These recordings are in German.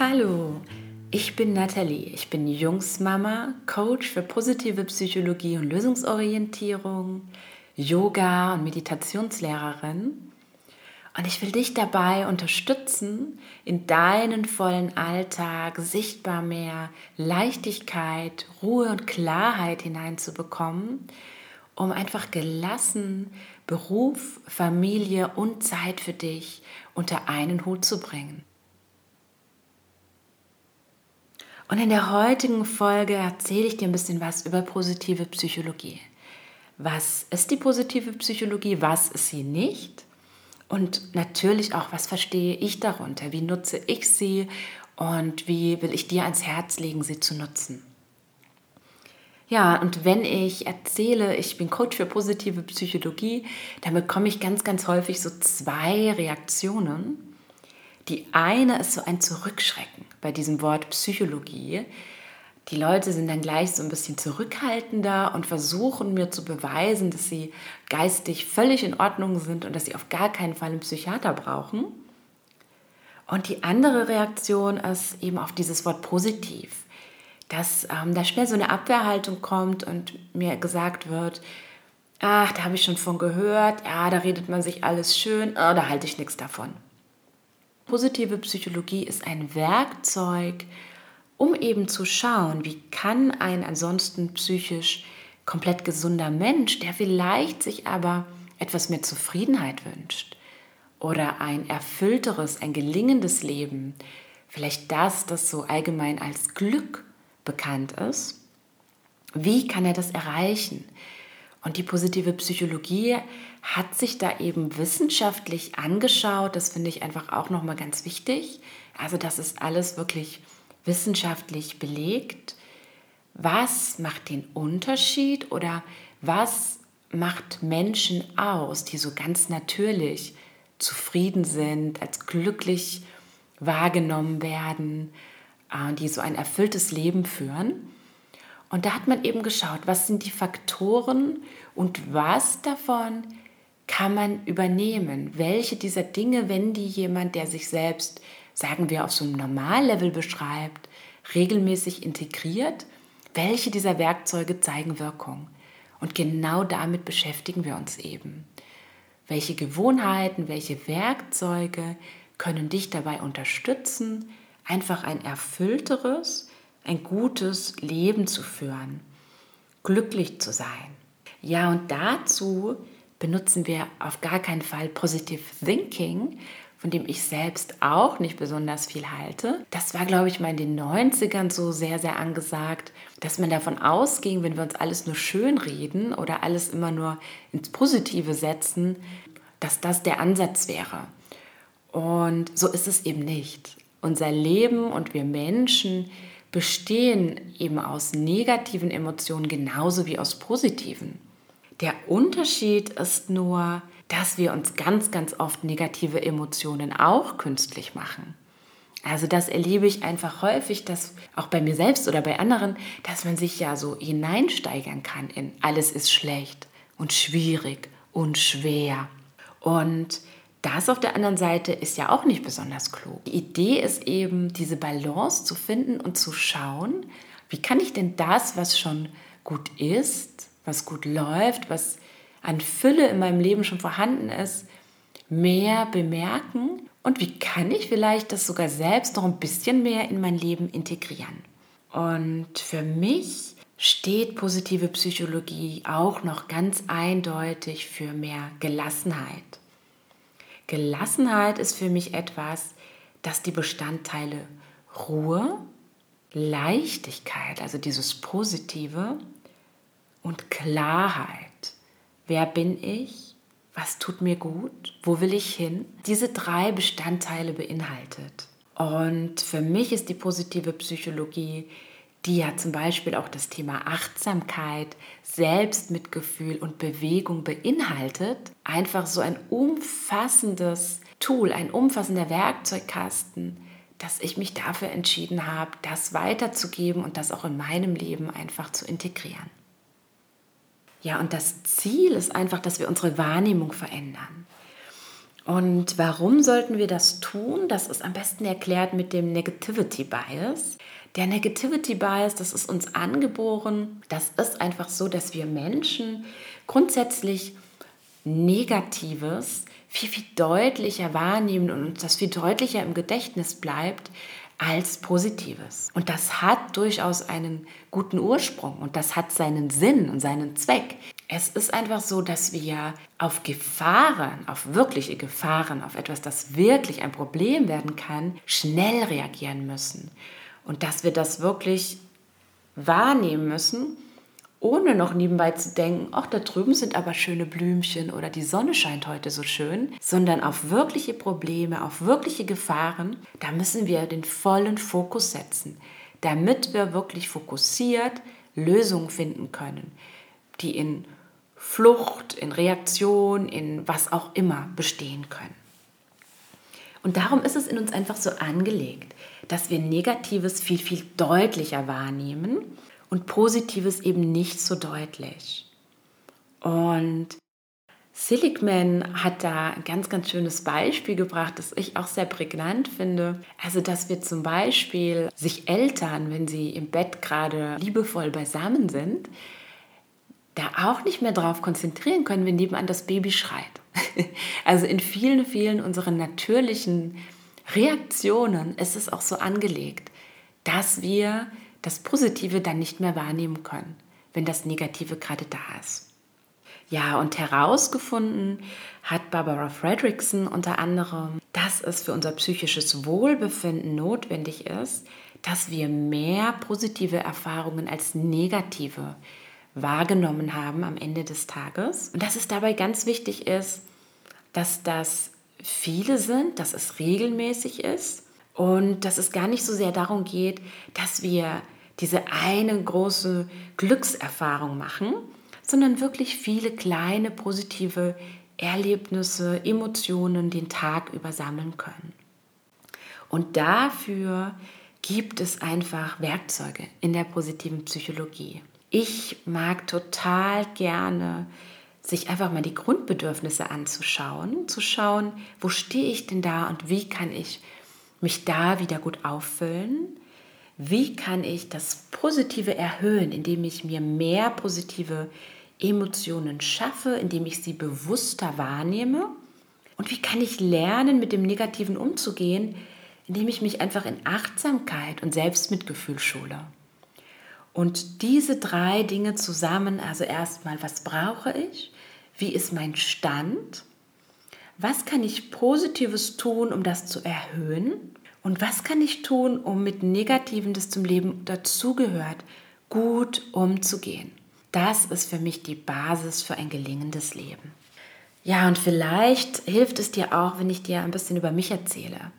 Hallo, ich bin Nathalie. Ich bin Jungsmama, Coach für positive Psychologie und Lösungsorientierung, Yoga und Meditationslehrerin. Und ich will dich dabei unterstützen, in deinen vollen Alltag sichtbar mehr Leichtigkeit, Ruhe und Klarheit hineinzubekommen, um einfach gelassen Beruf, Familie und Zeit für dich unter einen Hut zu bringen. Und in der heutigen Folge erzähle ich dir ein bisschen was über positive Psychologie. Was ist die positive Psychologie? Was ist sie nicht? Und natürlich auch, was verstehe ich darunter? Wie nutze ich sie? Und wie will ich dir ans Herz legen, sie zu nutzen? Ja, und wenn ich erzähle, ich bin Coach für positive Psychologie, dann bekomme ich ganz, ganz häufig so zwei Reaktionen. Die eine ist so ein Zurückschrecken bei diesem Wort Psychologie. Die Leute sind dann gleich so ein bisschen zurückhaltender und versuchen mir zu beweisen, dass sie geistig völlig in Ordnung sind und dass sie auf gar keinen Fall einen Psychiater brauchen. Und die andere Reaktion ist eben auf dieses Wort positiv, dass ähm, da schnell so eine Abwehrhaltung kommt und mir gesagt wird, ach, da habe ich schon von gehört, ja, da redet man sich alles schön, oh, da halte ich nichts davon. Positive Psychologie ist ein Werkzeug, um eben zu schauen, wie kann ein ansonsten psychisch komplett gesunder Mensch, der vielleicht sich aber etwas mehr Zufriedenheit wünscht oder ein erfüllteres, ein gelingendes Leben, vielleicht das, das so allgemein als Glück bekannt ist, wie kann er das erreichen? Und die positive Psychologie hat sich da eben wissenschaftlich angeschaut. Das finde ich einfach auch nochmal ganz wichtig. Also das ist alles wirklich wissenschaftlich belegt. Was macht den Unterschied oder was macht Menschen aus, die so ganz natürlich zufrieden sind, als glücklich wahrgenommen werden, äh, die so ein erfülltes Leben führen? Und da hat man eben geschaut, was sind die Faktoren und was davon kann man übernehmen? Welche dieser Dinge, wenn die jemand, der sich selbst, sagen wir, auf so einem Normallevel beschreibt, regelmäßig integriert, welche dieser Werkzeuge zeigen Wirkung? Und genau damit beschäftigen wir uns eben. Welche Gewohnheiten, welche Werkzeuge können dich dabei unterstützen, einfach ein erfüllteres, ein gutes Leben zu führen, glücklich zu sein. Ja, und dazu benutzen wir auf gar keinen Fall Positive Thinking, von dem ich selbst auch nicht besonders viel halte. Das war, glaube ich, mal in den 90ern so sehr, sehr angesagt, dass man davon ausging, wenn wir uns alles nur schön reden oder alles immer nur ins Positive setzen, dass das der Ansatz wäre. Und so ist es eben nicht. Unser Leben und wir Menschen, bestehen eben aus negativen Emotionen genauso wie aus positiven. Der Unterschied ist nur, dass wir uns ganz, ganz oft negative Emotionen auch künstlich machen. Also das erlebe ich einfach häufig, dass auch bei mir selbst oder bei anderen, dass man sich ja so hineinsteigern kann in alles ist schlecht und schwierig und schwer. Und das auf der anderen Seite ist ja auch nicht besonders klug. Die Idee ist eben, diese Balance zu finden und zu schauen, wie kann ich denn das, was schon gut ist, was gut läuft, was an Fülle in meinem Leben schon vorhanden ist, mehr bemerken und wie kann ich vielleicht das sogar selbst noch ein bisschen mehr in mein Leben integrieren. Und für mich steht positive Psychologie auch noch ganz eindeutig für mehr Gelassenheit. Gelassenheit ist für mich etwas, das die Bestandteile Ruhe, Leichtigkeit, also dieses Positive und Klarheit. Wer bin ich? Was tut mir gut? Wo will ich hin? Diese drei Bestandteile beinhaltet. Und für mich ist die positive Psychologie die ja zum Beispiel auch das Thema Achtsamkeit, Selbstmitgefühl und Bewegung beinhaltet, einfach so ein umfassendes Tool, ein umfassender Werkzeugkasten, dass ich mich dafür entschieden habe, das weiterzugeben und das auch in meinem Leben einfach zu integrieren. Ja, und das Ziel ist einfach, dass wir unsere Wahrnehmung verändern. Und warum sollten wir das tun? Das ist am besten erklärt mit dem Negativity Bias. Der Negativity Bias, das ist uns angeboren. Das ist einfach so, dass wir Menschen grundsätzlich Negatives viel, viel deutlicher wahrnehmen und uns das viel deutlicher im Gedächtnis bleibt als Positives. Und das hat durchaus einen guten Ursprung und das hat seinen Sinn und seinen Zweck. Es ist einfach so, dass wir auf Gefahren, auf wirkliche Gefahren, auf etwas, das wirklich ein Problem werden kann, schnell reagieren müssen. Und dass wir das wirklich wahrnehmen müssen ohne noch nebenbei zu denken, ach, da drüben sind aber schöne Blümchen oder die Sonne scheint heute so schön, sondern auf wirkliche Probleme, auf wirkliche Gefahren, da müssen wir den vollen Fokus setzen, damit wir wirklich fokussiert Lösungen finden können, die in Flucht, in Reaktion, in was auch immer bestehen können. Und darum ist es in uns einfach so angelegt, dass wir Negatives viel, viel deutlicher wahrnehmen und Positives eben nicht so deutlich. Und Silikman hat da ein ganz, ganz schönes Beispiel gebracht, das ich auch sehr prägnant finde. Also, dass wir zum Beispiel sich Eltern, wenn sie im Bett gerade liebevoll beisammen sind, da auch nicht mehr darauf konzentrieren können, wenn nebenan das Baby schreit. Also in vielen, vielen unserer natürlichen Reaktionen ist es auch so angelegt, dass wir das Positive dann nicht mehr wahrnehmen können, wenn das Negative gerade da ist. Ja, und herausgefunden hat Barbara Fredrickson unter anderem, dass es für unser psychisches Wohlbefinden notwendig ist, dass wir mehr positive Erfahrungen als negative wahrgenommen haben am Ende des Tages. Und dass es dabei ganz wichtig ist, dass das viele sind, dass es regelmäßig ist und dass es gar nicht so sehr darum geht, dass wir diese eine große Glückserfahrung machen, sondern wirklich viele kleine positive Erlebnisse, Emotionen den Tag über sammeln können. Und dafür gibt es einfach Werkzeuge in der positiven Psychologie. Ich mag total gerne sich einfach mal die Grundbedürfnisse anzuschauen, zu schauen, wo stehe ich denn da und wie kann ich mich da wieder gut auffüllen? Wie kann ich das Positive erhöhen, indem ich mir mehr positive Emotionen schaffe, indem ich sie bewusster wahrnehme? Und wie kann ich lernen, mit dem Negativen umzugehen, indem ich mich einfach in Achtsamkeit und Selbstmitgefühl schule? Und diese drei Dinge zusammen, also erstmal, was brauche ich? Wie ist mein Stand? Was kann ich Positives tun, um das zu erhöhen? Und was kann ich tun, um mit Negativen, das zum Leben dazugehört, gut umzugehen? Das ist für mich die Basis für ein gelingendes Leben. Ja, und vielleicht hilft es dir auch, wenn ich dir ein bisschen über mich erzähle.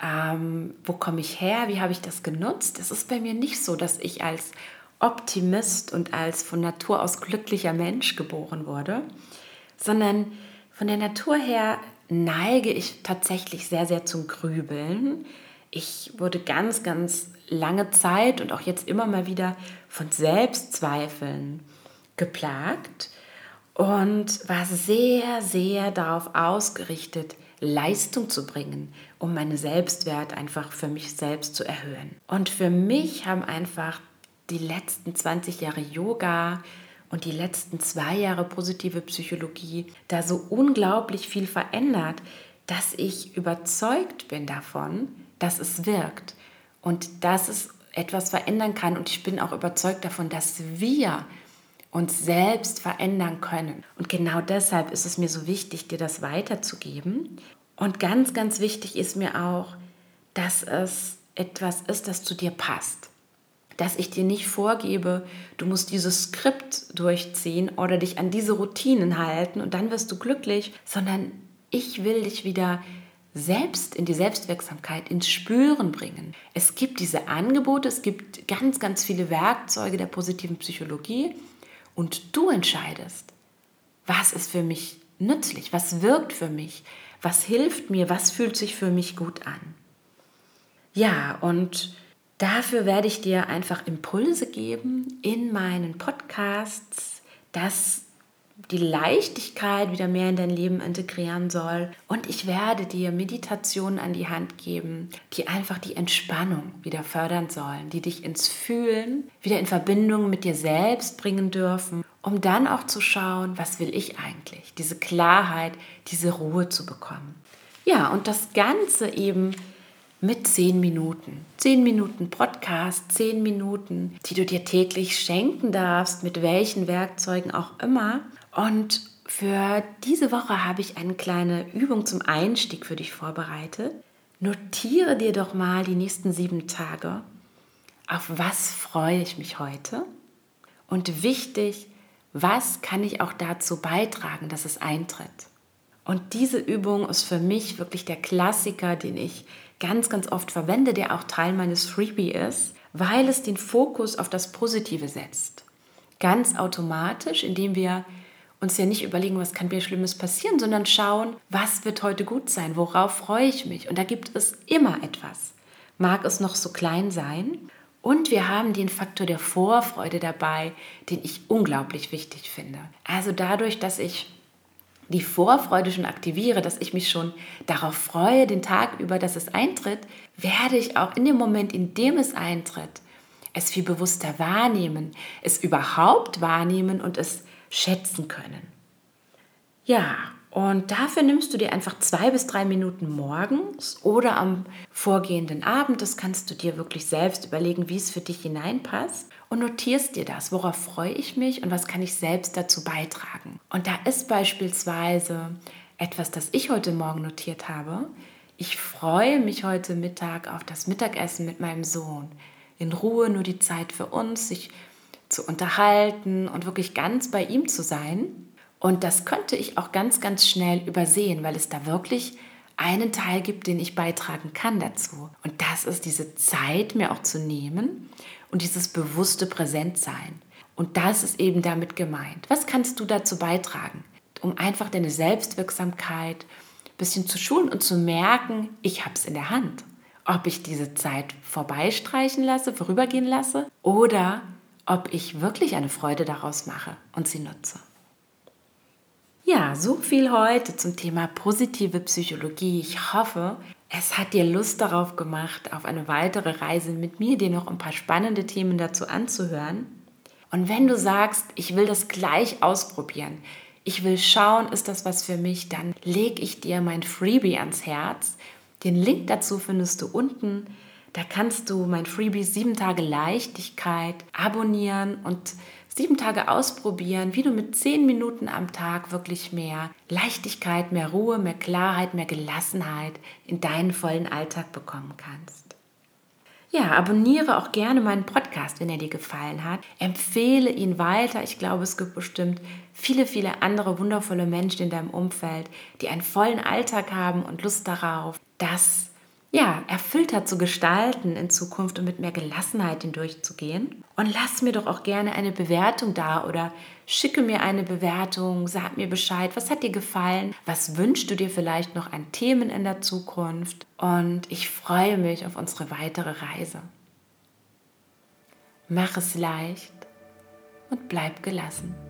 Ähm, wo komme ich her? Wie habe ich das genutzt? Es ist bei mir nicht so, dass ich als Optimist und als von Natur aus glücklicher Mensch geboren wurde, sondern von der Natur her neige ich tatsächlich sehr, sehr zum Grübeln. Ich wurde ganz, ganz lange Zeit und auch jetzt immer mal wieder von Selbstzweifeln geplagt und war sehr, sehr darauf ausgerichtet, Leistung zu bringen, um meinen Selbstwert einfach für mich selbst zu erhöhen. Und für mich haben einfach die letzten 20 Jahre Yoga, und die letzten zwei Jahre positive Psychologie da so unglaublich viel verändert, dass ich überzeugt bin davon, dass es wirkt und dass es etwas verändern kann. Und ich bin auch überzeugt davon, dass wir uns selbst verändern können. Und genau deshalb ist es mir so wichtig, dir das weiterzugeben. Und ganz, ganz wichtig ist mir auch, dass es etwas ist, das zu dir passt dass ich dir nicht vorgebe, du musst dieses Skript durchziehen oder dich an diese Routinen halten und dann wirst du glücklich, sondern ich will dich wieder selbst in die Selbstwirksamkeit, ins Spüren bringen. Es gibt diese Angebote, es gibt ganz, ganz viele Werkzeuge der positiven Psychologie und du entscheidest, was ist für mich nützlich, was wirkt für mich, was hilft mir, was fühlt sich für mich gut an. Ja, und Dafür werde ich dir einfach Impulse geben in meinen Podcasts, dass die Leichtigkeit wieder mehr in dein Leben integrieren soll. Und ich werde dir Meditationen an die Hand geben, die einfach die Entspannung wieder fördern sollen, die dich ins Fühlen, wieder in Verbindung mit dir selbst bringen dürfen, um dann auch zu schauen, was will ich eigentlich? Diese Klarheit, diese Ruhe zu bekommen. Ja, und das Ganze eben mit zehn Minuten. Zehn Minuten Podcast, zehn Minuten, die du dir täglich schenken darfst, mit welchen Werkzeugen auch immer. Und für diese Woche habe ich eine kleine Übung zum Einstieg für dich vorbereitet. Notiere dir doch mal die nächsten sieben Tage, auf was freue ich mich heute? Und wichtig, was kann ich auch dazu beitragen, dass es eintritt? Und diese Übung ist für mich wirklich der Klassiker, den ich ganz, ganz oft verwende, der auch Teil meines Freebie ist, weil es den Fokus auf das Positive setzt. Ganz automatisch, indem wir uns ja nicht überlegen, was kann mir Schlimmes passieren, sondern schauen, was wird heute gut sein, worauf freue ich mich. Und da gibt es immer etwas. Mag es noch so klein sein. Und wir haben den Faktor der Vorfreude dabei, den ich unglaublich wichtig finde. Also dadurch, dass ich die Vorfreude schon aktiviere, dass ich mich schon darauf freue, den Tag über, dass es eintritt, werde ich auch in dem Moment, in dem es eintritt, es viel bewusster wahrnehmen, es überhaupt wahrnehmen und es schätzen können. Ja, und dafür nimmst du dir einfach zwei bis drei Minuten morgens oder am vorgehenden Abend. Das kannst du dir wirklich selbst überlegen, wie es für dich hineinpasst. Und notierst dir das. Worauf freue ich mich und was kann ich selbst dazu beitragen? Und da ist beispielsweise etwas, das ich heute Morgen notiert habe. Ich freue mich heute Mittag auf das Mittagessen mit meinem Sohn. In Ruhe nur die Zeit für uns, sich zu unterhalten und wirklich ganz bei ihm zu sein. Und das könnte ich auch ganz, ganz schnell übersehen, weil es da wirklich einen Teil gibt, den ich beitragen kann dazu. Und das ist diese Zeit mir auch zu nehmen und dieses bewusste Präsentsein. Und das ist eben damit gemeint. Was kannst du dazu beitragen, um einfach deine Selbstwirksamkeit ein bisschen zu schulen und zu merken, ich habe es in der Hand. Ob ich diese Zeit vorbeistreichen lasse, vorübergehen lasse oder ob ich wirklich eine Freude daraus mache und sie nutze. Ja, so viel heute zum Thema positive Psychologie. Ich hoffe, es hat dir Lust darauf gemacht, auf eine weitere Reise mit mir, dir noch ein paar spannende Themen dazu anzuhören. Und wenn du sagst, ich will das gleich ausprobieren, ich will schauen, ist das was für mich, dann lege ich dir mein Freebie ans Herz. Den Link dazu findest du unten da kannst du mein Freebie 7 Tage Leichtigkeit abonnieren und sieben Tage ausprobieren, wie du mit zehn Minuten am Tag wirklich mehr Leichtigkeit, mehr Ruhe, mehr Klarheit, mehr Gelassenheit in deinen vollen Alltag bekommen kannst. Ja, abonniere auch gerne meinen Podcast, wenn er dir gefallen hat. Empfehle ihn weiter. Ich glaube, es gibt bestimmt viele, viele andere wundervolle Menschen in deinem Umfeld, die einen vollen Alltag haben und Lust darauf, dass ja, erfüllter zu gestalten in Zukunft und mit mehr Gelassenheit hindurchzugehen. Und lass mir doch auch gerne eine Bewertung da oder schicke mir eine Bewertung, sag mir Bescheid, was hat dir gefallen, was wünschst du dir vielleicht noch an Themen in der Zukunft. Und ich freue mich auf unsere weitere Reise. Mach es leicht und bleib gelassen.